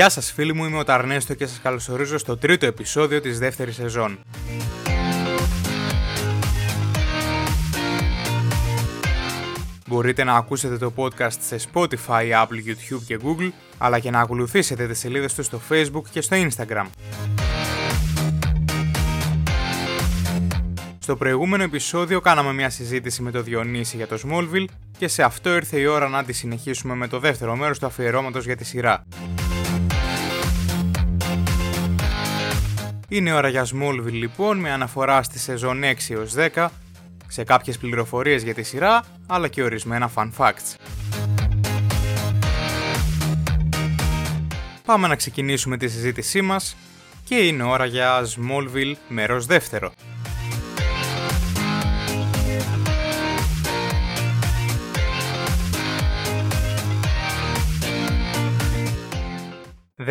Γεια σας φίλοι μου, είμαι ο Ταρνέστο και σας καλωσορίζω στο τρίτο επεισόδιο της δεύτερης σεζόν. Μπορείτε να ακούσετε το podcast σε Spotify, Apple, YouTube και Google, αλλά και να ακολουθήσετε τις σελίδες τους στο Facebook και στο Instagram. Στο προηγούμενο επεισόδιο κάναμε μια συζήτηση με το Διονύση για το Smallville και σε αυτό ήρθε η ώρα να τη συνεχίσουμε με το δεύτερο μέρος του αφιερώματος για τη σειρά. Είναι ώρα για Smallville λοιπόν με αναφορά στη σεζόν 6 έως 10 σε κάποιες πληροφορίες για τη σειρά αλλά και ορισμένα fun facts. Πάμε να ξεκινήσουμε τη συζήτησή μας και είναι ώρα για Smallville μέρος δεύτερο.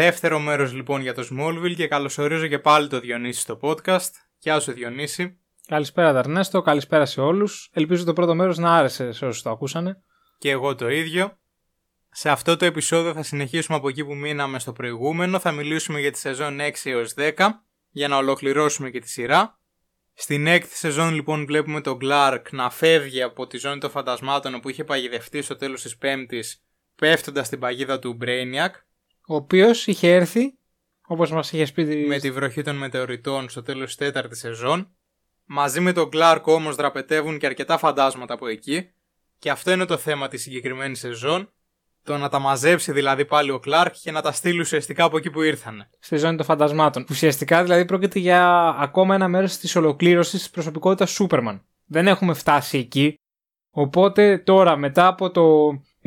Δεύτερο μέρος λοιπόν για το Smallville και καλωσορίζω και πάλι το Διονύση στο podcast. Γεια σου Διονύση. Καλησπέρα Δαρνέστο, καλησπέρα σε όλους. Ελπίζω το πρώτο μέρος να άρεσε σε όσους το ακούσανε. Και εγώ το ίδιο. Σε αυτό το επεισόδιο θα συνεχίσουμε από εκεί που μείναμε στο προηγούμενο. Θα μιλήσουμε για τη σεζόν 6 έως 10 για να ολοκληρώσουμε και τη σειρά. Στην έκτη σεζόν λοιπόν βλέπουμε τον Clark να φεύγει από τη ζώνη των φαντασμάτων όπου είχε παγιδευτεί στο τέλος της πέμπτης πέφτοντας στην παγίδα του Brainiac Ο οποίος είχε έρθει, όπως μας είχε πει... με τη βροχή των μετεωρητών στο τέλος της τέταρτης σεζόν. Μαζί με τον Clark όμως δραπετεύουν και αρκετά φαντάσματα από εκεί και αυτό είναι το θέμα της συγκεκριμένης σεζόν το να τα μαζέψει δηλαδή πάλι ο Κλάρκ και να τα στείλει ουσιαστικά από εκεί που ήρθαν. Στη ζώνη των φαντασμάτων. Ουσιαστικά δηλαδή πρόκειται για ακόμα ένα μέρος της ολοκλήρωσης της προσωπικότητας Σούπερμαν. Δεν έχουμε φτάσει εκεί. Οπότε τώρα μετά από το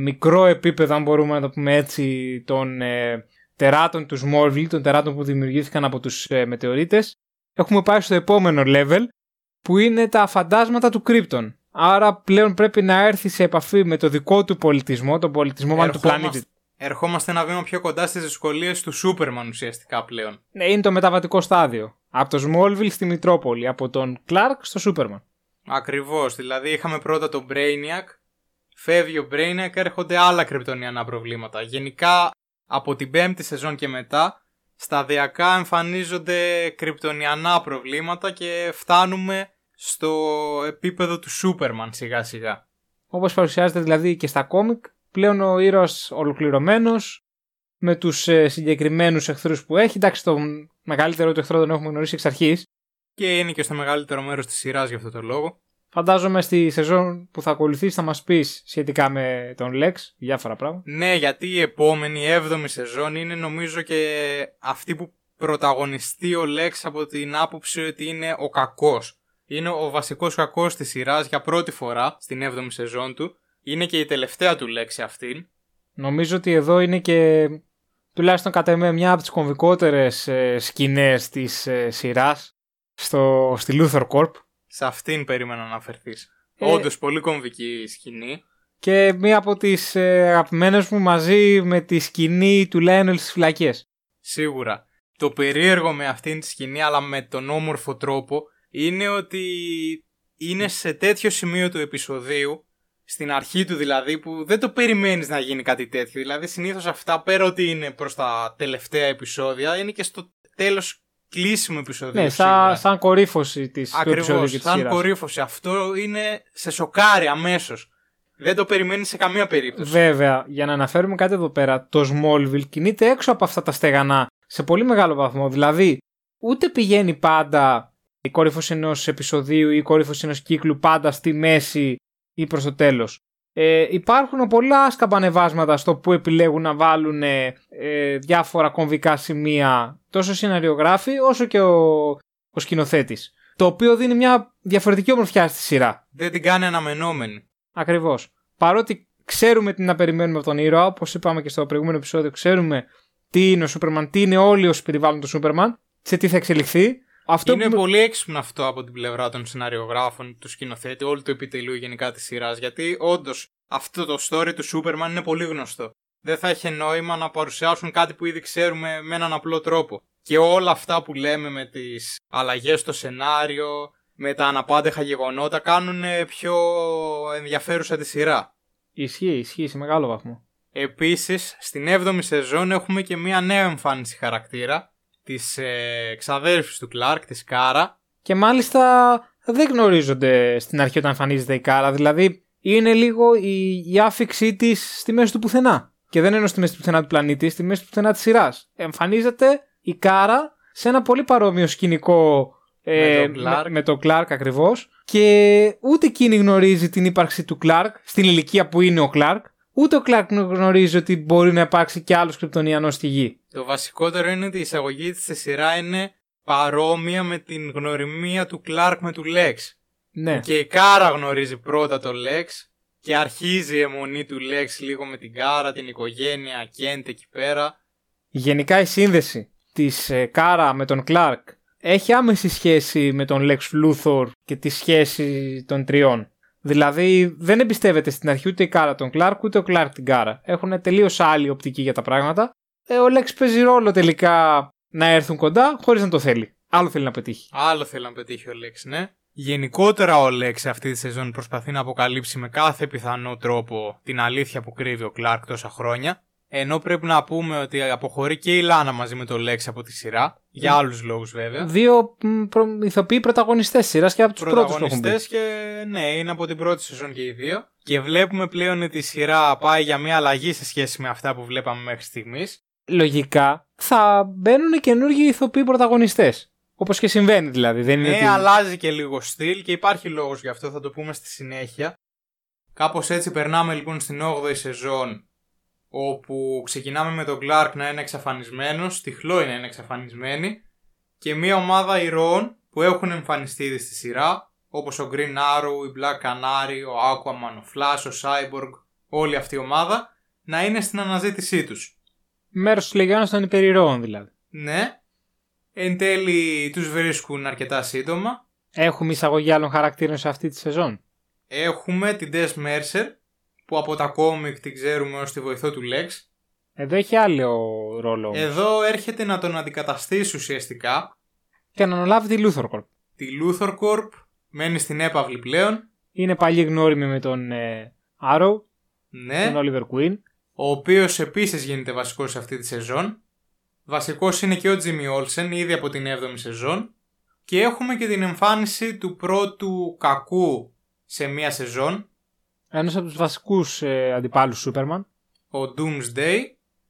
μικρό επίπεδο, αν μπορούμε να το πούμε έτσι, των ε, τεράτων του Smallville, των τεράτων που δημιουργήθηκαν από τους ε, μετεωρίτες, έχουμε πάει στο επόμενο level που είναι τα φαντάσματα του Krypton. Άρα πλέον πρέπει να έρθει σε επαφή με το δικό του πολιτισμό, τον πολιτισμό μάλλον του πλανήτη. Ερχόμαστε ένα βήμα πιο κοντά στις δυσκολίες του Σούπερμαν ουσιαστικά πλέον. Ναι, είναι το μεταβατικό στάδιο. Από το Smallville στη Μητρόπολη, από τον Clark στο Σούπερμαν. Ακριβώς. Δηλαδή είχαμε πρώτα τον Brainiac, φεύγει ο Brainiac, έρχονται άλλα κρυπτονιανά προβλήματα. Γενικά από την πέμπτη σεζόν και μετά, σταδιακά εμφανίζονται κρυπτονιανά προβλήματα και φτάνουμε στο επίπεδο του Σούπερμαν σιγά σιγά. Όπως παρουσιάζεται δηλαδή και στα κόμικ, πλέον ο ήρωας ολοκληρωμένος, με τους ε, συγκεκριμένους εχθρούς που έχει. Εντάξει, το μεγαλύτερο του εχθρό τον έχουμε γνωρίσει εξ αρχής. Και είναι και στο μεγαλύτερο μέρος της σειράς για αυτό το λόγο. Φαντάζομαι στη σεζόν που θα ακολουθήσει θα μας πεις σχετικά με τον Lex, διάφορα πράγματα. Ναι, γιατί η επόμενη, η έβδομη σεζόν είναι νομίζω και αυτή που πρωταγωνιστεί ο Lex από την άποψη ότι είναι ο κακός είναι ο βασικός κακός της σειράς για πρώτη φορά στην 7η σεζόν του. Είναι και η τελευταία του λέξη αυτήν. Νομίζω ότι εδώ είναι και τουλάχιστον κατά εμέ μια από τις κομβικότερες ε, σκηνές της ε, σειράς στη Luther Corp. Σε αυτήν περίμενα να αναφερθεί. Ε... Όντως πολύ κομβική σκηνή. Και μία από τις ε, αγαπημένες μου μαζί με τη σκηνή του Λένελ στις φυλακές. Σίγουρα. Το περίεργο με αυτήν τη σκηνή, αλλά με τον όμορφο τρόπο, είναι ότι είναι σε τέτοιο σημείο του επεισοδίου, στην αρχή του δηλαδή, που δεν το περιμένεις να γίνει κάτι τέτοιο. Δηλαδή συνήθως αυτά πέρα ότι είναι προς τα τελευταία επεισόδια, είναι και στο τέλος κλείσιμο επεισόδιο. Ναι, σαν, σαν κορύφωση της Ακριβώς, σαν κορύφωση. Αυτό είναι σε σοκάρει αμέσως. Δεν το περιμένεις σε καμία περίπτωση. Βέβαια, για να αναφέρουμε κάτι εδώ πέρα, το Smallville κινείται έξω από αυτά τα στεγανά σε πολύ μεγάλο βαθμό. Δηλαδή, ούτε πηγαίνει πάντα η κόρυφος ενός επεισοδίου ή η κόρυφος ενός κύκλου πάντα στη μέση ή προς το τέλος. Ε, υπάρχουν πολλά σκαμπανεβάσματα στο που επιλέγουν να βάλουν ε, διάφορα κομβικά σημεία τόσο σεναριογράφοι όσο και ο, ο σκηνοθέτης. Το οποίο δίνει μια διαφορετική ομορφιά στη σειρά. Δεν την κάνει αναμενόμενη. Ακριβώς. Παρότι ξέρουμε τι να περιμένουμε από τον ήρωα, όπως είπαμε και στο προηγούμενο επεισόδιο, ξέρουμε τι είναι ο Σούπερμαν, τι είναι όλοι όσοι περιβάλλουν τον Σούπερμαν, σε τι θα εξελιχθεί. Αυτό είναι πολύ έξυπνο αυτό από την πλευρά των σεναριογράφων, του σκηνοθέτη, όλου του επιτελείου γενικά της σειράς. Γιατί όντως αυτό το story του Σούπερμαν είναι πολύ γνωστό. Δεν θα είχε νόημα να παρουσιάσουν κάτι που ήδη ξέρουμε με έναν απλό τρόπο. Και όλα αυτά που λέμε με τις αλλαγές στο σενάριο, με τα αναπάντεχα γεγονότα, κάνουν πιο ενδιαφέρουσα τη σειρά. Ισχύει, ισχύει σε μεγάλο βαθμό. Επίσης, στην 7η σεζόν έχουμε και μία νέα εμφάνιση χαρακτήρα της ε, ξαδέρφης του Κλάρκ, της Κάρα. Και μάλιστα δεν γνωρίζονται στην αρχή όταν εμφανίζεται η Κάρα. Δηλαδή είναι λίγο η, η άφιξή της στη μέση του πουθενά. Και δεν εννοώ στη μέση του πουθενά του πλανήτη, στη μέση του πουθενά της σειράς. Εμφανίζεται η Κάρα σε ένα πολύ παρόμοιο σκηνικό με τον Κλάρκ. με, με τον Κλάρκ ακριβώς. Και ούτε εκείνη γνωρίζει την ύπαρξη του Κλάρκ στην ηλικία που είναι ο Κλάρκ. Ούτε ο Κλάρκ γνωρίζει ότι μπορεί να υπάρξει και άλλος Κρυπτονιανός στη γη. Το βασικότερο είναι ότι η εισαγωγή της στη σειρά είναι παρόμοια με την γνωριμία του Κλάρκ με του Λέξ. Ναι. Και η Κάρα γνωρίζει πρώτα το Λέξ και αρχίζει η εμμονή του Λέξ λίγο με την Κάρα, την οικογένεια Κεντ εκεί πέρα. Γενικά η σύνδεση της ε, Κάρα με τον Κλάρκ έχει άμεση σχέση με τον Lex Luthor και τη σχέση των τριών. Δηλαδή δεν εμπιστεύεται στην αρχή ούτε η Κάρα τον Κλάρκ ούτε ο Κλάρκ την Κάρα. Έχουν τελείως άλλη οπτική για τα πράγματα. Ε, ο Lex παίζει ρόλο τελικά να έρθουν κοντά χωρίς να το θέλει. Άλλο θέλει να πετύχει. Άλλο θέλει να πετύχει ο Λέξ, ναι. Γενικότερα ο Λέξ αυτή τη σεζόν προσπαθεί να αποκαλύψει με κάθε πιθανό τρόπο την αλήθεια που κρύβει ο Κλάρκ τόσα χρόνια. Ενώ πρέπει να πούμε ότι αποχωρεί και η Λάνα μαζί με τον Λέξ από τη σειρά. Για άλλους λόγους βέβαια. Δύο μ, προ... ηθοποιοί πρωταγωνιστές σειράς και από τους πρώτους που έχουν μπει. Πρωταγωνιστές και ναι, είναι από την πρώτη σεζόν και οι δύο. Και βλέπουμε πλέον ότι η σειρά πάει για μια αλλαγή σε σχέση με αυτά που βλέπαμε μέχρι στιγμής. Λογικά θα μπαίνουν καινούργιοι ηθοποιοί πρωταγωνιστές. Όπως και συμβαίνει δηλαδή. Δεν είναι Ναι, ότι... αλλάζει και λίγο στυλ και υπάρχει λόγος γι' αυτό, θα το πούμε στη συνέχεια. Κάπως έτσι περνάμε λοιπόν στην 8η σεζόν όπου ξεκινάμε με τον Clark να είναι εξαφανισμένος, τη Χλόη να είναι εξαφανισμένη και μια ομάδα ηρώων που έχουν εμφανιστεί ήδη στη σειρά όπως ο Green Arrow, η Black Canary, ο Aquaman, ο Flash, ο Cyborg, όλη αυτή η ομάδα να είναι στην αναζήτησή τους. Μέρος της Λεγιώνα των υπερηρώων δηλαδή. Ναι, εν τέλει τους βρίσκουν αρκετά σύντομα Έχουμε εισαγωγή άλλων χαρακτήρων σε αυτή τη σεζόν. Έχουμε την Tess Mercer που από τα κόμικ την ξέρουμε ως τη βοηθό του Lex. Εδώ έχει άλλο ρόλο. όμως. Εδώ έρχεται να τον αντικαταστήσει ουσιαστικά. Και να αναλάβει τη Luthor Corp. Τη Luthor Corp μένει στην έπαυλη πλέον. Είναι παλιή γνώριμη με τον ε, Arrow, Ναι. τον Oliver Queen. Ο οποίος επίσης γίνεται βασικός σε αυτή τη σεζόν. Βασικός είναι και ο Jimmy Olsen ήδη από την 7η σεζόν. Και έχουμε και την εμφάνιση του πρώτου κακού σε μία σεζόν. Ένας από τους βασικούς ε, αντιπάλους Superman. ο Doomsday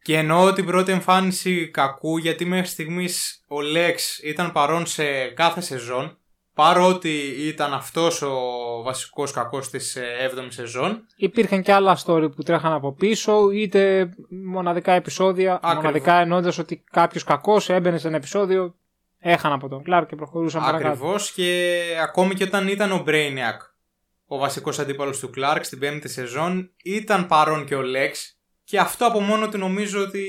και εννοώ την πρώτη εμφάνιση κακού γιατί μέχρι στιγμής ο Lex ήταν παρόν σε κάθε σεζόν παρότι ήταν αυτός ο βασικός κακός της 7ης σεζόν Υπήρχαν και άλλα story που τρέχαν από πίσω, είτε μοναδικά επεισόδια. Ακριβώς. Μοναδικά εννοώντας ότι κάποιος κακός έμπαινε σε ένα επεισόδιο, έχανα από τον Clark και προχωρούσαν παρακάτω. ακριβώς και ακόμη και όταν ήταν ο Brainiac ο βασικός αντίπαλος του Clark στην 5η σεζόν ήταν παρόν και ο Lex και αυτό από μόνο του νομίζω ότι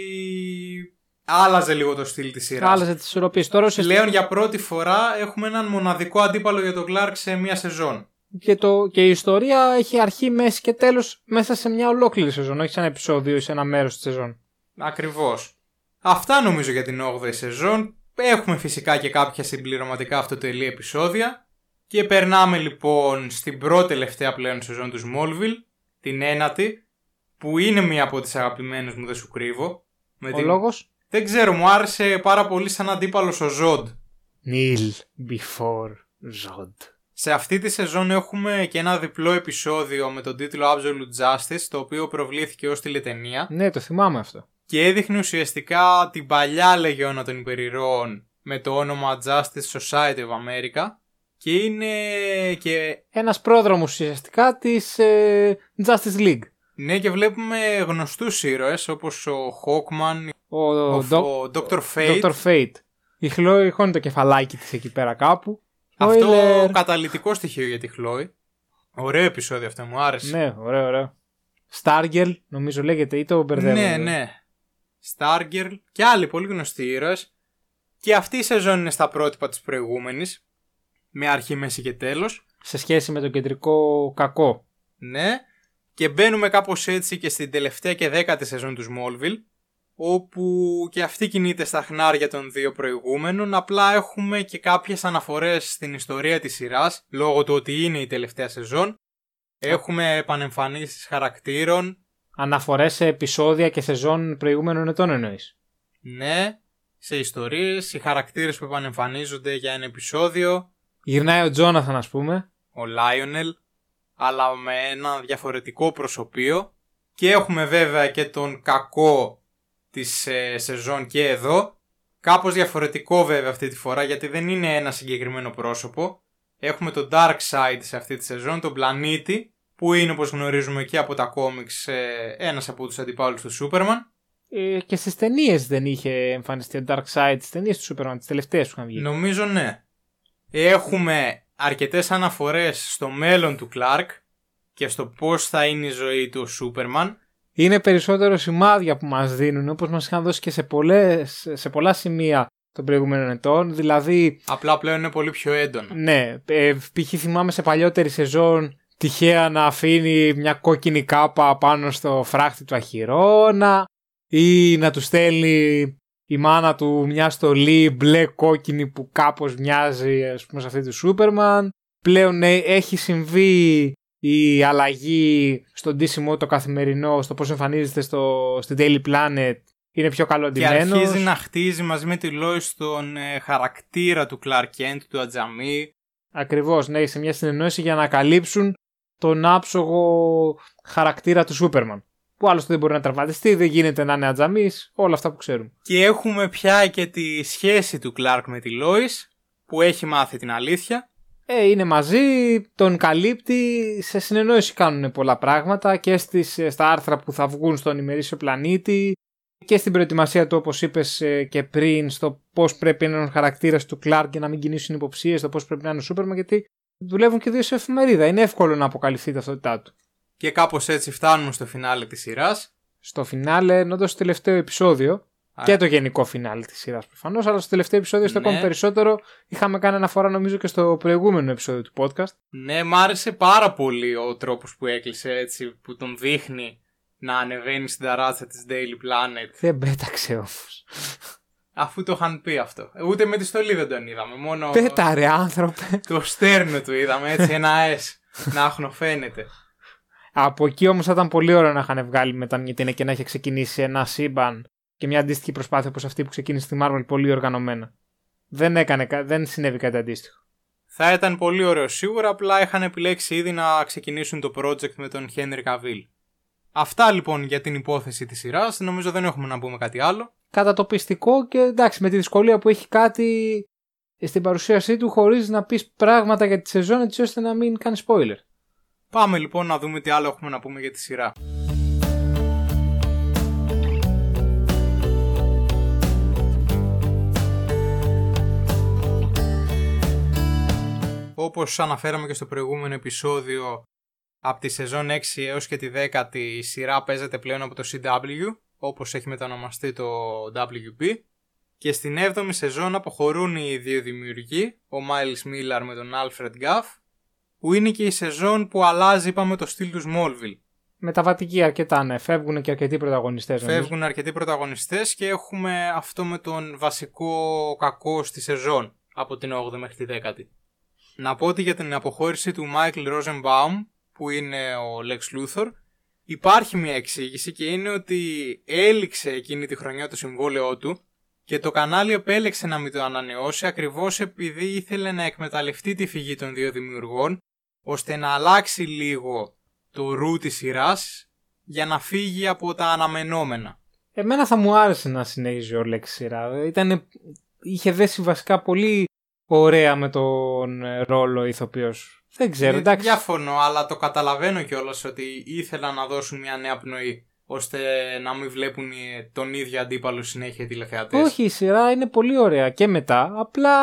άλλαζε λίγο το στυλ της σειράς. Άλλαζε τις ισορροπίες. Τώρα ουσιαστικά Πλέον για πρώτη φορά έχουμε έναν μοναδικό αντίπαλο για τον Clark σε μία σεζόν. και, το, και η ιστορία έχει αρχή, μέση και τέλος μέσα σε μια ολόκληρη σεζόν, όχι σε ένα επεισόδιο ή σε ένα μέρος της σεζόν. Ακριβώς. Αυτά νομίζω για την 8η σεζόν. Έχουμε φυσικά και κάποια συμπληρωματικά αυτοτελή επεισόδια. Και περνάμε λοιπόν στην πρώτη τελευταία πλέον σεζόν του Smallville, την ένατη, που είναι μία από τις αγαπημένες μου, δεν σου κρύβω. Με Ο την... λόγος; Δεν ξέρω, μου άρεσε πάρα πολύ σαν αντίπαλος ο Zod. Neil before Zod. Σε αυτή τη σεζόν έχουμε και ένα διπλό επεισόδιο με τον τίτλο Absolute Justice, το οποίο προβλήθηκε ως τηλετενία Ναι, το θυμάμαι αυτό. και έδειχνε ουσιαστικά την παλιά λεγιώνα των υπερηρώων με το όνομα Justice Society of America και είναι και Ένας πρόδρομος ουσιαστικά της ε, Justice League. ναι και βλέπουμε γνωστούς ήρωες όπως ο Hawkman, Ο, ο, ο, Doc- ο Dr. Fate. Dr. Fate. Η Χλόη χώνει το κεφαλάκι της εκεί πέρα κάπου. Αυτό Spoiler. καταλητικό στοιχείο για τη Χλόη. Ωραίο επεισόδιο αυτό, μου άρεσε. Ναι, ωραίο, ωραίο. Stargirl, νομίζω λέγεται, ή το μπερδεύω. Ναι, ναι. Stargirl και άλλοι πολύ γνωστοί ήρωες. Και αυτή η σεζόν είναι στα πρότυπα της προηγούμενης. Με αρχή, μέση και τέλος. Σε σχέση με το κεντρικό κακό. Ναι. Και μπαίνουμε κάπως έτσι και στην τελευταία και δέκατη σεζόν του Smallville. Όπου και αυτή κινείται στα χνάρια των δύο προηγούμενων. Απλά έχουμε και κάποιες αναφορές στην ιστορία της σειράς. Λόγω του ότι είναι η τελευταία σεζόν. Έχουμε επανεμφανίσεις χαρακτήρων. Αναφορές σε επεισόδια και σεζόν προηγούμενων ετών εννοείς. Ναι, σε ιστορίες, οι χαρακτήρες που επανεμφανίζονται για ένα επεισόδιο, Γυρνάει ο Τζόναθαν, ας πούμε. ο Λάιονελ, αλλά με ένα διαφορετικό προσωπείο. Και έχουμε βέβαια και τον κακό της ε, σεζόν και εδώ. Κάπως διαφορετικό βέβαια αυτή τη φορά γιατί δεν είναι ένα συγκεκριμένο πρόσωπο. Έχουμε τον Dark Side σε αυτή τη σεζόν, τον πλανήτη, που είναι όπως γνωρίζουμε και από τα κόμιξ ε, ένας από τους αντιπάλους του Σούπερμαν. Ε, και στις ταινίες δεν είχε εμφανιστεί ο Dark Side, τι ταινίες του Superman, τις τελευταίες που είχαν βγει. Νομίζω ναι. Έχουμε αρκετές αναφορές στο μέλλον του Clark και στο πώς θα είναι η ζωή του ο Σούπερμαν. Είναι περισσότερο σημάδια που μας δίνουν, όπως μας είχαν δώσει και σε, πολλές, σε πολλά σημεία των προηγούμενων ετών. Δηλαδή, Απλά πλέον είναι πολύ πιο έντονο. ναι, ε, π.χ. θυμάμαι σε παλιότερη σεζόν τυχαία να αφήνει μια κόκκινη κάπα πάνω στο φράχτη του αχυρώνα ή να του στέλνει η μάνα του μια στολή μπλε κόκκινη που κάπως μοιάζει ας πούμε σε αυτή του Σούπερμαν. Πλέον ε, έχει συμβεί η αλλαγή στο ντύσιμο το καθημερινό, στο πώς εμφανίζεται στο, στην Daily Planet. Είναι πιο Και καλοντημένος. αρχίζει να χτίζει μαζί με τη Lois τον ε, χαρακτήρα του Clark Kent, του Ατζαμί. Ακριβώς, ναι, σε μια συνεννόηση για να καλύψουν τον άψογο χαρακτήρα του Σούπερμαν. Που άλλωστε δεν μπορεί να τραυματιστεί, δεν γίνεται να είναι ατζαμής, όλα αυτά που ξέρουμε. Και έχουμε πια και τη σχέση του Clark με τη Lois, που έχει μάθει την αλήθεια. Ε, είναι μαζί, τον καλύπτει, σε συνεννόηση κάνουν πολλά πράγματα και στις, στα άρθρα που θα βγουν στον ημερήσιο πλανήτη και στην προετοιμασία του όπως είπες ε, και πριν στο πώς πρέπει να είναι ο χαρακτήρας του Clark και να μην κινήσουν υποψίες, στο πώς πρέπει να είναι ο Σούπερμαν γιατί δουλεύουν και δύο σε εφημερίδα, είναι εύκολο να αποκαλυφθεί η ταυτότητά του. Και κάπως έτσι φτάνουμε στο φινάλε της σειράς. Στο φινάλε, ενώ το στο τελευταίο επεισόδιο, Α. και το γενικό φινάλε της σειράς προφανώς, αλλά στο τελευταίο επεισόδιο, στο Ναι. ακόμη περισσότερο, είχαμε κάνει αναφορά νομίζω και στο προηγούμενο επεισόδιο του podcast. Ναι, μ' άρεσε πάρα πολύ ο τρόπος που έκλεισε έτσι, που τον δείχνει να ανεβαίνει στην ταράτσα της Daily Planet. Δεν πέταξε όμως. Αφού το είχαν πει αυτό. Ούτε με τη στολή δεν τον είδαμε. Μόνο Πέτα ρε άνθρωπε. το στέρνο του είδαμε έτσι ένα S. να αχνοφαίνεται. Από εκεί όμως θα ήταν πολύ ωραίο να είχαν βγάλει μετά μια ταινία και να είχε ξεκινήσει ένα σύμπαν και μια αντίστοιχη προσπάθεια όπως αυτή που ξεκίνησε στη Marvel πολύ οργανωμένα. Δεν, έκανε, κα- δεν συνέβη κάτι αντίστοιχο. Θα ήταν πολύ ωραίο σίγουρα, απλά είχαν επιλέξει ήδη να ξεκινήσουν το project με τον Henry Cavill. Αυτά λοιπόν για την υπόθεση της σειράς, νομίζω δεν έχουμε να πούμε κάτι άλλο. Κατατοπιστικό και εντάξει με τη δυσκολία που έχει κάτι στην παρουσίασή του χωρίς να πεις πράγματα για τη σεζόν έτσι ώστε να μην κάνει spoiler. Πάμε λοιπόν να δούμε τι άλλο έχουμε να πούμε για τη σειρά. Όπως αναφέραμε και στο προηγούμενο επεισόδιο, από τη σεζόν 6 έως και τη 10η η σειρά παίζεται πλέον από το CW, όπως έχει μετανομαστεί το WB. Και στην 7η σεζόν αποχωρούν οι δύο δημιουργοί, ο Miles Miller με τον Alfred Gaff, που είναι και η σεζόν που αλλάζει, είπαμε, το στυλ τους Smallville. Μεταβατική αρκετά, ναι. Φεύγουν και αρκετοί πρωταγωνιστές. Φεύγουν αρκετοί πρωταγωνιστές και έχουμε αυτό με τον βασικό κακό στη σεζόν από την 8η μέχρι τη 10η. Να πω ότι για την αποχώρηση του Michael Rosenbaum που είναι ο Lex Luthor υπάρχει μια εξήγηση και είναι ότι έληξε εκείνη τη χρονιά το συμβόλαιό του και το κανάλι επέλεξε να μην το ανανεώσει ακριβώς επειδή ήθελε να εκμεταλλευτεί τη φυγή των δύο δημιουργών ώστε να αλλάξει λίγο το ρου της σειράς για να φύγει από τα αναμενόμενα. Εμένα θα μου άρεσε να συνέχιζε ο Λέξη σειρά. Ήταν, είχε δέσει βασικά πολύ ωραία με τον ε, ρόλο ηθοποιός. Δεν ξέρω, Ε, εντάξει. Διαφωνώ, αλλά το καταλαβαίνω κιόλας ότι ήθελαν να δώσουν μια νέα πνοή ώστε να μην βλέπουν ε, τον ίδιο αντίπαλο συνέχεια οι τηλεθεατές. Όχι, η σειρά είναι πολύ ωραία και μετά. Απλά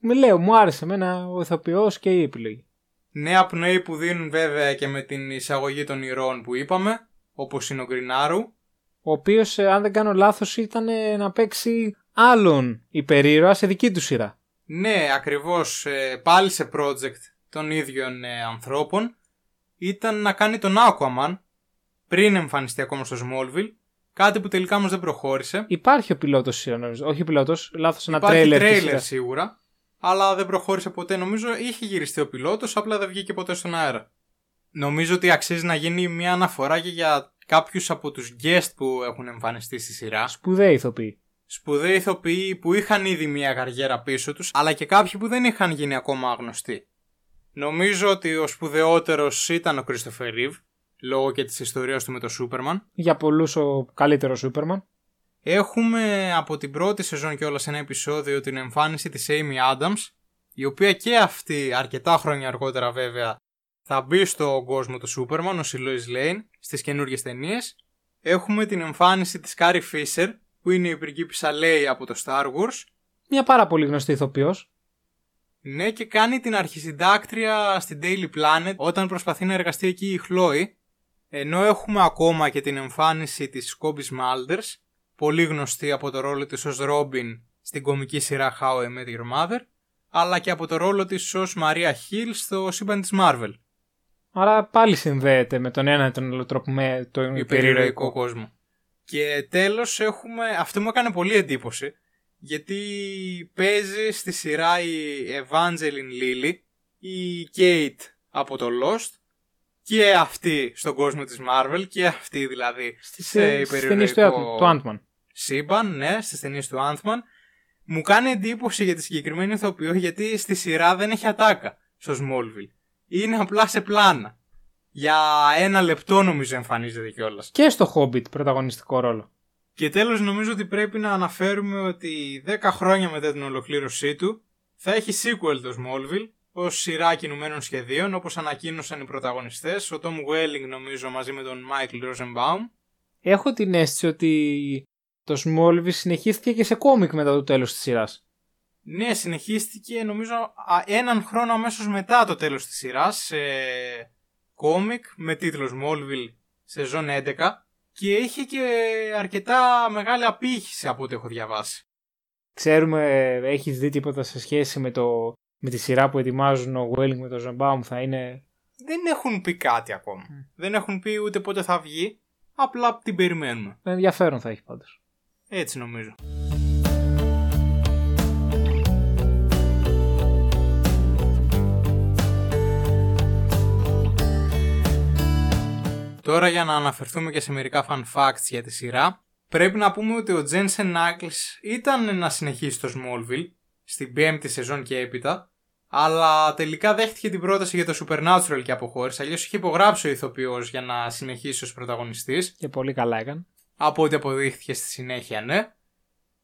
με λέω, μου άρεσε εμένα ο ηθοποιός και η επιλογή. Νέα πνοή που δίνουν βέβαια και με την εισαγωγή των ηρώων που είπαμε, όπως είναι ο Γκρινάρου. Ο οποίος, ε, αν δεν κάνω λάθος, ήταν ε, να παίξει άλλον υπερήρωα σε δική του σειρά. Ναι, ακριβώς ε, πάλι σε project των ίδιων ε, ανθρώπων ήταν να κάνει τον Aquaman πριν εμφανιστεί ακόμα στο Smallville, κάτι που τελικά όμως δεν προχώρησε. Υπάρχει ο πιλότος σειρά, νομίζω. Όχι ο πιλότος, λάθος ένα Υπάρχει τρέιλερ. της τρέιλερ σειράς. σίγουρα, αλλά δεν προχώρησε ποτέ. Νομίζω είχε γυριστεί ο πιλότος, απλά δεν βγήκε ποτέ στον αέρα. Νομίζω ότι αξίζει να γίνει μια αναφορά και για κάποιους από τους guest που έχουν εμφανιστεί στη σειρά. Σπουδαίοι ηθοποιοί. Σπουδαίοι ηθοποιοί που είχαν ήδη μια καριέρα πίσω τους, αλλά και κάποιοι που δεν είχαν γίνει ακόμα γνωστοί. Νομίζω ότι ο σπουδαιότερος ήταν ο Christopher Reeve, λόγω και της ιστορίας του με το Σούπερμαν. Για πολλούς ο καλύτερος Σούπερμαν. Έχουμε από την πρώτη σεζόν και όλα σε ένα επεισόδιο την εμφάνιση της Amy Adams, η οποία και αυτή αρκετά χρόνια αργότερα βέβαια θα μπει στο κόσμο του Σούπερμαν, ο Lois Lane, στις καινούργιες ταινίες. Έχουμε την εμφάνιση της Carrie Fisher, που είναι η πριγκίπισσα Leia από το Star Wars. Μια πάρα πολύ γνωστή ηθοποιός. Ναι, και κάνει την αρχισυντάκτρια στην Daily Planet όταν προσπαθεί να εργαστεί εκεί η Χλόη. Ενώ έχουμε ακόμα και την εμφάνιση της Kobe Smulders, πολύ γνωστή από το ρόλο της ως Robin στην κομική σειρά How I Met Your Mother, αλλά και από το ρόλο της ως Maria Hill στο σύμπαν της Marvel. Άρα πάλι συνδέεται με τον ένα ή τον άλλο τρόπο με τον υπερηρωικό κόσμο. Και τέλος έχουμε, αυτό μου έκανε πολύ εντύπωση, γιατί παίζει στη σειρά η Evangeline Lilly, η Kate από το Lost και αυτή στον κόσμο της Marvel και αυτή δηλαδή στις ε, υπερηρωικό του Ant-Man. Σύμπαν, ναι, στις ταινίες του Ant-Man. Μου κάνει εντύπωση για τη συγκεκριμένη ηθοποιό γιατί στη σειρά δεν έχει ατάκα στο Smallville. Είναι απλά σε πλάνα. Για ένα λεπτό νομίζω εμφανίζεται κιόλας. Και στο Hobbit πρωταγωνιστικό ρόλο. Και τέλος νομίζω ότι πρέπει να αναφέρουμε ότι 10 χρόνια μετά την ολοκλήρωσή του θα έχει sequel το Smallville ως σειρά κινουμένων σχεδίων όπως ανακοίνωσαν οι πρωταγωνιστές, ο Tom Welling νομίζω μαζί με τον Michael Rosenbaum. Έχω την αίσθηση ότι το Smallville συνεχίστηκε και σε κόμικ μετά το τέλος της σειράς. Ναι, συνεχίστηκε νομίζω έναν χρόνο αμέσως μετά το τέλος της σειράς σε κόμικ με τίτλος Smallville σεζόν 11 και είχε και αρκετά μεγάλη απήχηση από ό,τι έχω διαβάσει. Ξέρουμε, έχεις δει τίποτα σε σχέση με, το, με τη σειρά που ετοιμάζουν ο Welling με τον Ζαμπάουμ θα είναι... Δεν έχουν πει κάτι ακόμα. Δεν έχουν πει ούτε πότε θα βγει. Απλά την περιμένουμε. Ενδιαφέρον θα έχει πάντως. Έτσι νομίζω. Τώρα για να αναφερθούμε και σε μερικά fun facts για τη σειρά, πρέπει να πούμε ότι ο Jensen Ackles ήταν να συνεχίσει το Smallville στην πέμπτη σεζόν και έπειτα, αλλά τελικά δέχτηκε την πρόταση για το Supernatural και αποχώρησε. Αλλιώς είχε υπογράψει ο ηθοποιός για να συνεχίσει ως πρωταγωνιστής. Και πολύ καλά έκανε. Από ό,τι αποδείχθηκε στη συνέχεια, ναι.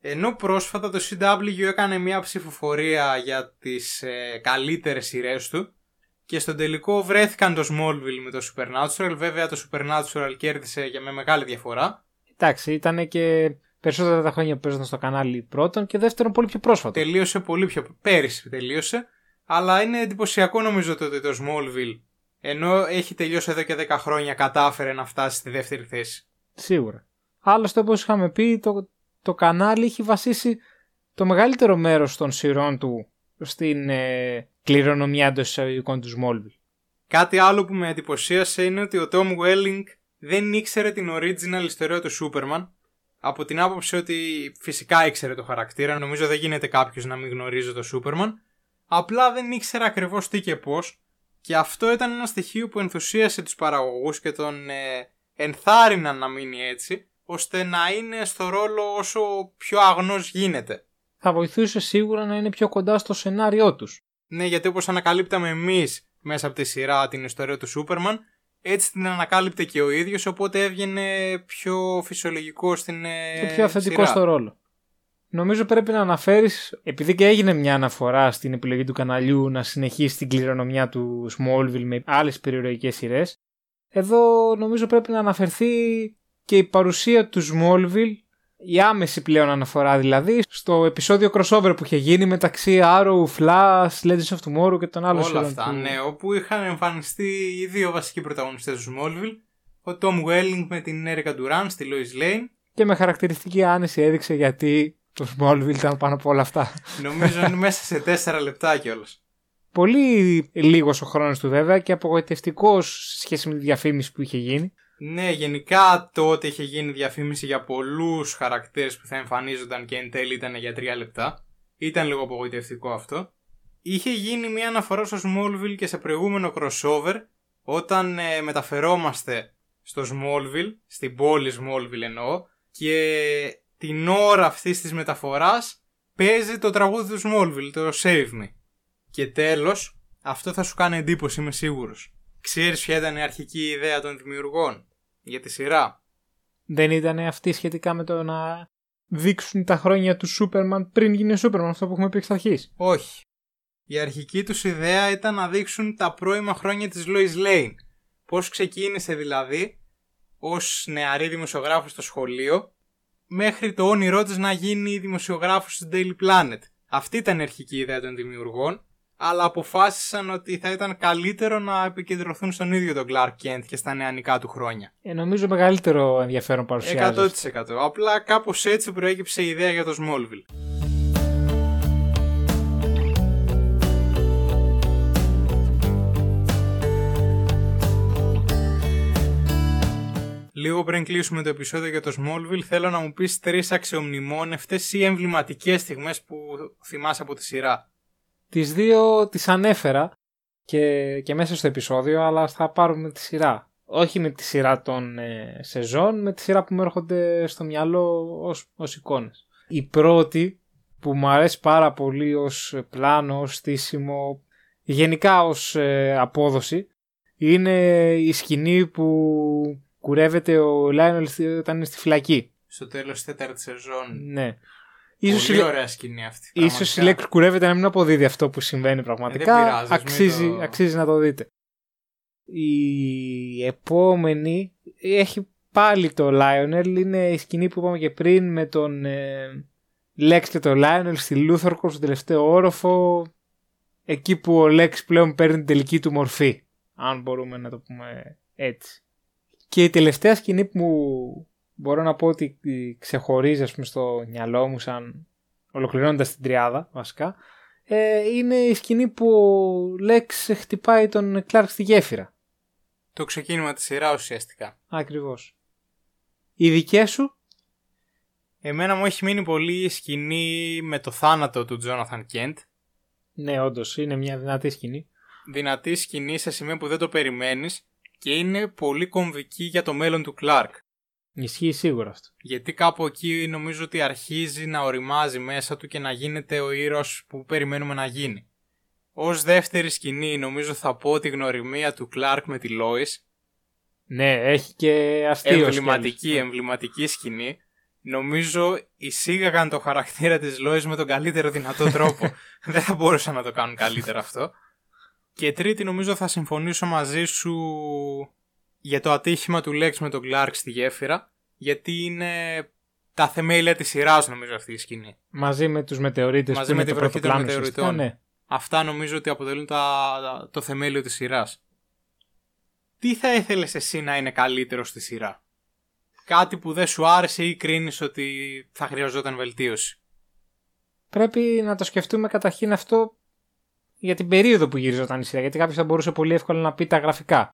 Ενώ πρόσφατα το CW έκανε μια ψηφοφορία για τις ε, καλύτερες σειρές του και στον τελικό βρέθηκαν το Smallville με το Supernatural. Βέβαια το Supernatural κέρδισε για με μεγάλη διαφορά. Εντάξει, ήταν και περισσότερα τα χρόνια που παίζονταν στο κανάλι πρώτον και δεύτερον πολύ πιο πρόσφατο. Τελείωσε πολύ πιο πέρυσι τελείωσε. Αλλά είναι εντυπωσιακό νομίζω το ότι το Smallville ενώ έχει τελειώσει εδώ και 10 χρόνια κατάφερε να φτάσει στη δεύτερη θέση. Σίγουρα. Άλλωστε όπως είχαμε πει το, το κανάλι έχει βασίσει το μεγαλύτερο μέρος των σειρών του στην ε, κληρονομιά εντός εισαγωγικών του Smallville. Κάτι άλλο που με εντυπωσίασε είναι ότι ο Tom Welling δεν ήξερε την original ιστορία του Superman από την άποψη ότι φυσικά ήξερε το χαρακτήρα, νομίζω δεν γίνεται κάποιος να μην γνωρίζει το Superman, απλά δεν ήξερε ακριβώς τι και πώς και αυτό ήταν ένα στοιχείο που ενθουσίασε τους παραγωγούς και τον ε, ενθάρρυναν να μείνει έτσι, ώστε να είναι στο ρόλο όσο πιο αγνός γίνεται. Θα βοηθούσε σίγουρα να είναι πιο κοντά στο σενάριό τους. Ναι, γιατί όπως ανακαλύπταμε εμείς μέσα από τη σειρά την ιστορία του Σούπερμαν, έτσι την ανακάλυπτε και ο ίδιος, οπότε έβγαινε πιο φυσιολογικό στην Και πιο αυθεντικό στο ρόλο. Νομίζω πρέπει να αναφέρεις, επειδή και έγινε μια αναφορά στην επιλογή του καναλιού να συνεχίσει την κληρονομιά του Smallville με άλλες περιοριστικές σειρές, εδώ νομίζω πρέπει να αναφερθεί και η παρουσία του Smallville η άμεση πλέον αναφορά δηλαδή στο επεισόδιο crossover που είχε γίνει μεταξύ Arrow, Flash, Legends of Tomorrow και τον άλλο Όλα αυτά, του... ναι, όπου είχαν εμφανιστεί οι δύο βασικοί πρωταγωνιστές του Smallville, ο Tom Welling με την Erica Duran στη Lois Lane. Και με χαρακτηριστική άνεση έδειξε γιατί το Smallville ήταν πάνω από όλα αυτά. Νομίζω είναι μέσα σε τέσσερα λεπτά κιόλας. Πολύ λίγος ο χρόνος του βέβαια και απογοητευτικός σε σχέση με τη διαφήμιση που είχε γίνει. Ναι, γενικά τότε είχε γίνει διαφήμιση για πολλούς χαρακτήρες που θα εμφανίζονταν και εν τέλει ήταν για τρία λεπτά. Ήταν λίγο απογοητευτικό αυτό. Είχε γίνει μια αναφορά στο Smallville και σε προηγούμενο crossover όταν ε, μεταφερόμαστε στο Smallville, στην πόλη Smallville εννοώ, και την ώρα αυτής της μεταφοράς παίζει το τραγούδι του Smallville, το Save Me. Και τέλος, αυτό θα σου κάνει εντύπωση, είμαι σίγουρος. Ξέρεις ποια ήταν η αρχική ιδέα των δημιουργών; Για τη σειρά. Δεν ήταν αυτή σχετικά με το να δείξουν τα χρόνια του Σούπερμαν πριν γίνει ο Σούπερμαν, αυτό που έχουμε πει εξ αρχής. Όχι. Η αρχική τους ιδέα ήταν να δείξουν τα πρώιμα χρόνια της Lois Lane. Πώς ξεκίνησε δηλαδή ως νεαρή δημοσιογράφος στο σχολείο μέχρι το όνειρό της να γίνει δημοσιογράφος του Daily Planet. Αυτή ήταν η αρχική ιδέα των δημιουργών αλλά αποφάσισαν ότι θα ήταν καλύτερο να επικεντρωθούν στον ίδιο τον Clark Kent και στα νεανικά του χρόνια. Ε, νομίζω μεγαλύτερο ενδιαφέρον παρουσιάζει. 100%. Απλά κάπως έτσι προέκυψε η ιδέα για το Smallville. Λίγο πριν κλείσουμε το επεισόδιο για το Smallville, θέλω να μου πεις τρεις αξιομνημόνευτες ή εμβληματικές στιγμές που θυμάσαι από τη σειρά. Τις δύο τις ανέφερα και, και μέσα στο επεισόδιο, αλλά θα πάρουμε τη σειρά. Όχι με τη σειρά των ε, σεζόν, με τη σειρά που μου έρχονται στο μυαλό ως, ως εικόνες. Η πρώτη που μου αρέσει πάρα πολύ ως πλάνο, ως στήσιμο, γενικά ως ε, απόδοση, είναι η σκηνή που κουρεύεται ο Λάινολ όταν είναι στη φυλακή. Στο τέλος της τέταρτης σεζόν. Ναι. Ίσως Πολύ ωραία σκηνή αυτή. Ίσως η λέξη κουρεύεται να μην αποδίδει αυτό που συμβαίνει πραγματικά. Ε, δεν πειράζει, αξίζει, το... αξίζει να το δείτε. Η επόμενη έχει πάλι το Lionel. Είναι η σκηνή που είπαμε και πριν με τον ε, Lex και τον Lionel στη Λούθορκο στο τελευταίο όροφο. Εκεί που ο Lex πλέον παίρνει την τελική του μορφή. Αν μπορούμε να το πούμε έτσι. Και η τελευταία σκηνή που μου μπορώ να πω ότι ξεχωρίζει ας πούμε, στο μυαλό μου σαν ολοκληρώνοντας την τριάδα βασικά ε, είναι η σκηνή που ο Λέξ χτυπάει τον Κλάρκ στη γέφυρα. Το ξεκίνημα της σειράς ουσιαστικά. Ακριβώς. Οι δικές σου; Εμένα μου έχει μείνει πολύ η σκηνή με το θάνατο του Τζόναθαν Κέντ. Ναι, όντως είναι μια δυνατή σκηνή. Δυνατή σκηνή σε σημείο που δεν το περιμένεις και είναι πολύ κομβική για το μέλλον του Κλάρκ. Ισχύει σίγουρα αυτό. Γιατί κάπου εκεί νομίζω ότι αρχίζει να οριμάζει μέσα του και να γίνεται ο ήρωας που περιμένουμε να γίνει. Ω δεύτερη σκηνή νομίζω θα πω τη γνωριμία του Κλάρκ με τη Λόις. Ναι, έχει και αστείο Εμβληματική, εμβληματική σκηνή. Νομίζω εισήγαγαν το χαρακτήρα της Λόις με τον καλύτερο δυνατό τρόπο. Δεν θα μπορούσαν να το κάνουν καλύτερο αυτό. Και τρίτη νομίζω θα συμφωνήσω μαζί σου για το ατύχημα του Λέξ με τον Κλάρκ στη γέφυρα, γιατί είναι τα θεμέλια της σειράς νομίζω αυτή η σκηνή. Μαζί με τους μετεωρίτες Μαζί που με είναι τη το βροχή των πρώτο πλάνο, μετεωριτών. ουσιαστικά, ναι. Αυτά νομίζω ότι αποτελούν τα, το θεμέλιο της σειράς. Τι θα ήθελες εσύ να είναι καλύτερο στη σειρά; Κάτι που δεν σου άρεσε ή κρίνεις ότι θα χρειαζόταν βελτίωση; Πρέπει να το σκεφτούμε καταρχήν αυτό για την περίοδο που γυριζόταν η σειρά. Γιατί κάποιος θα μπορούσε πολύ εύκολα να πει τα γραφικά.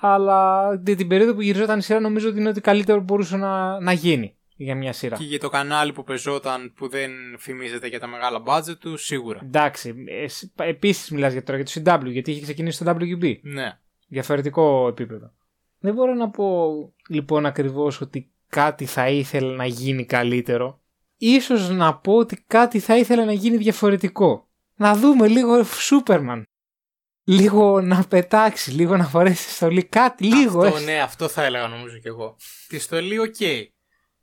Αλλά για την περίοδο που γυριζόταν η σειρά νομίζω ότι είναι ότι καλύτερο μπορούσε να, να γίνει για μια σειρά. Και για το κανάλι που πεζόταν που δεν φημίζεται για τα μεγάλα budget του, σίγουρα. Εντάξει. Επίσης μιλάς για τώρα για το CW, γιατί είχε ξεκινήσει το WB. Ναι. Διαφορετικό επίπεδο. Δεν μπορώ να πω λοιπόν ακριβώς ότι κάτι θα ήθελα να γίνει καλύτερο. Ίσως να πω ότι κάτι θα ήθελα να γίνει διαφορετικό. Να δούμε λίγο Σούπερμαν. Λίγο να πετάξει, λίγο να φορέσει τη στολή, κάτι, λίγο. Αυτό, έστω. ναι, αυτό θα έλεγα νομίζω κι εγώ. Τη στολή, οκέι.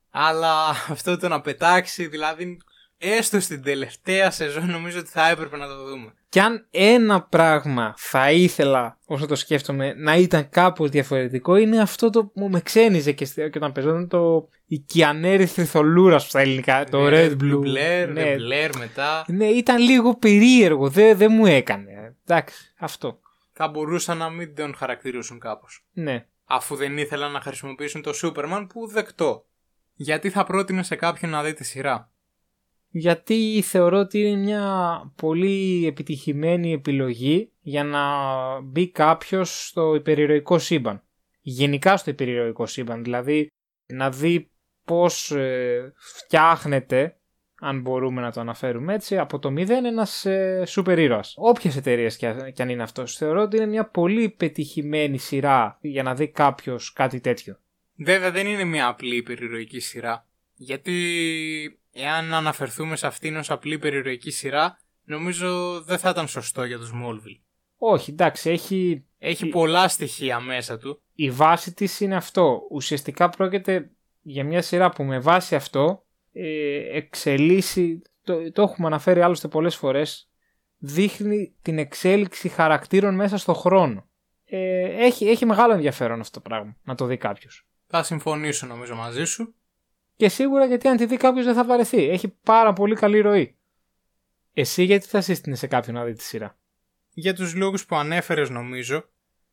Αλλά αυτό το να πετάξει, δηλαδή, έστω στην τελευταία σεζόν, νομίζω ότι θα έπρεπε να το δούμε. Και αν ένα πράγμα θα ήθελα, όσο το σκέφτομαι, να ήταν κάπως διαφορετικό, είναι αυτό το που με ξένιζε και, στε- και όταν παίζονταν το η κυανέρυθρη θολούρα στα ελληνικά, το Ναι, Red Blue. Blur, ναι, Blur μετά. ναι, ήταν λίγο περίεργο, δεν δεν μου έκανε. Εντάξει, αυτό. Θα μπορούσαν να μην τον χαρακτηρίσουν κάπως. Ναι. Αφού δεν ήθελαν να χρησιμοποιήσουν το Superman που δεκτό. Γιατί θα πρότεινε σε κάποιον να δει τη σειρά; γιατί θεωρώ ότι είναι μια πολύ επιτυχημένη επιλογή για να μπει κάποιος στο υπερηρωικό σύμπαν. Γενικά στο υπερηρωικό σύμπαν, δηλαδή να δει πώς ε, φτιάχνεται αν μπορούμε να το αναφέρουμε έτσι, από το μηδέν ένας ε, σούπερ ήρωας. Όποιες εταιρείες κι, κι αν είναι αυτός. Θεωρώ ότι είναι μια πολύ πετυχημένη σειρά για να δει κάποιος κάτι τέτοιο. Βέβαια δεν είναι μια απλή υπερηρωική σειρά. Γιατί εάν αναφερθούμε σε αυτήν ως απλή υπερηρωική σειρά, νομίζω δεν θα ήταν σωστό για το Smallville. Όχι, εντάξει, έχει... Έχει πολλά στοιχεία μέσα του. Η βάση της είναι αυτό. Ουσιαστικά πρόκειται για μια σειρά που με βάση αυτό ε, εξελίσσει, το, το έχουμε αναφέρει άλλωστε πολλές φορές, δείχνει την εξέλιξη χαρακτήρων μέσα στο χρόνο. Ε, έχει, έχει μεγάλο ενδιαφέρον αυτό το πράγμα να το δει κάποιος. Θα συμφωνήσω νομίζω μαζί σου. Και σίγουρα γιατί αν τη δει κάποιος δεν θα βαρεθεί. Έχει πάρα πολύ καλή ροή. Εσύ γιατί θα σύστηνες σε κάποιον να δει τη σειρά; Για τους λόγους που ανέφερες νομίζω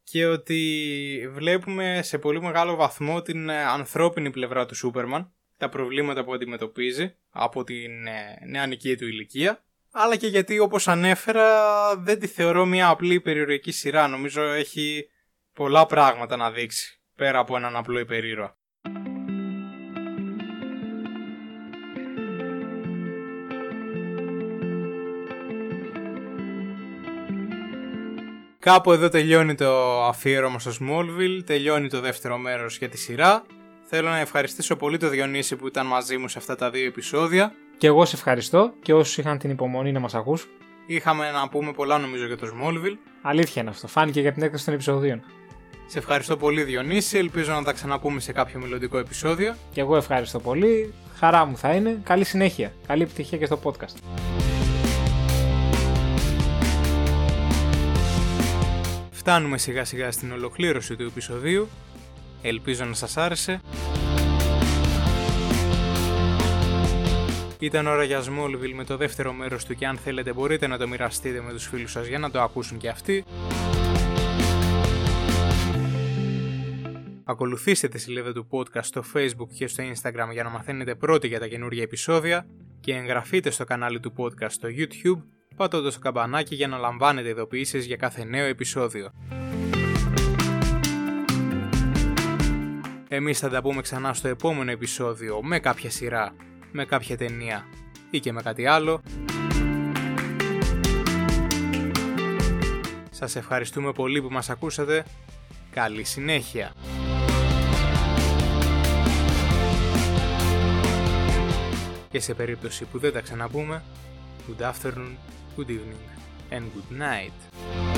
και ότι βλέπουμε σε πολύ μεγάλο βαθμό την ε, ανθρώπινη πλευρά του Σούπερμαν, τα προβλήματα που αντιμετωπίζει από την ε, νεανική του ηλικία, αλλά και γιατί όπως ανέφερα δεν τη θεωρώ μια απλή περιορική σειρά, νομίζω έχει πολλά πράγματα να δείξει πέρα από έναν απλό υπερήρωα. Κάπου εδώ τελειώνει το αφιέρωμα στο Smallville, τελειώνει το δεύτερο μέρος για τη σειρά. Θέλω να ευχαριστήσω πολύ το Διονύση που ήταν μαζί μου σε αυτά τα δύο επεισόδια. Και εγώ σε ευχαριστώ και όσους είχαν την υπομονή να μας ακούσουν. Είχαμε να πούμε πολλά νομίζω για το Smallville. Αλήθεια είναι αυτό, φάνηκε για την έκδοση των επεισοδίων. Σε ευχαριστώ πολύ Διονύση, ελπίζω να τα ξαναπούμε σε κάποιο μελλοντικό επεισόδιο. Και εγώ ευχαριστώ πολύ, χαρά μου θα είναι, καλή συνέχεια, καλή επιτυχία και στο podcast. Φτάνουμε σιγά σιγά στην ολοκλήρωση του επεισοδίου. Ελπίζω να σας άρεσε. Ήταν ώρα για Smallville με το δεύτερο μέρος του και αν θέλετε μπορείτε να το μοιραστείτε με τους φίλους σας για να το ακούσουν και αυτοί. Ακολουθήστε τη σελίδα του podcast στο facebook και στο instagram για να μαθαίνετε πρώτοι για τα καινούργια επεισόδια και εγγραφείτε στο κανάλι του podcast στο youtube πατώντας το καμπανάκι για να λαμβάνετε ειδοποιήσεις για κάθε νέο επεισόδιο. Εμείς θα τα πούμε ξανά στο επόμενο επεισόδιο με κάποια σειρά, με κάποια ταινία ή και με κάτι άλλο. Σας ευχαριστούμε πολύ που μας ακούσατε. Καλή συνέχεια! Και σε περίπτωση που δεν τα ξαναπούμε, good afternoon good evening, and good night.